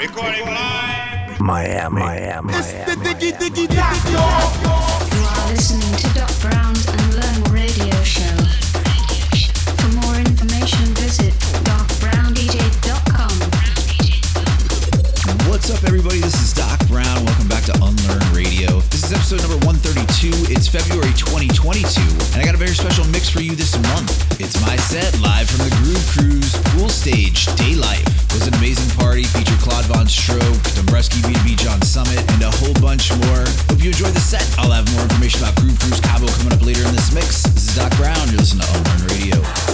Recording live. Miami, Miami. It's the Diggy You are listening to Doc Brown's Radio Show. For more information, visit docbrowndj.com. What's up, everybody? This is Doc Brown. Welcome back to Unlearn Radio. This is episode number 132. It's February 2022, and I got a very special mix for you this month. It's my set live from the Groove Cruise Pool Stage Daylife was an amazing party, featured Claude Von Stroh, Dombresky B2B John Summit, and a whole bunch more. Hope you enjoyed the set. I'll have more information about Groove Cruise Cabo coming up later in this mix. This is Doc Brown. You're listening to Unlearn Radio.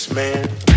this man.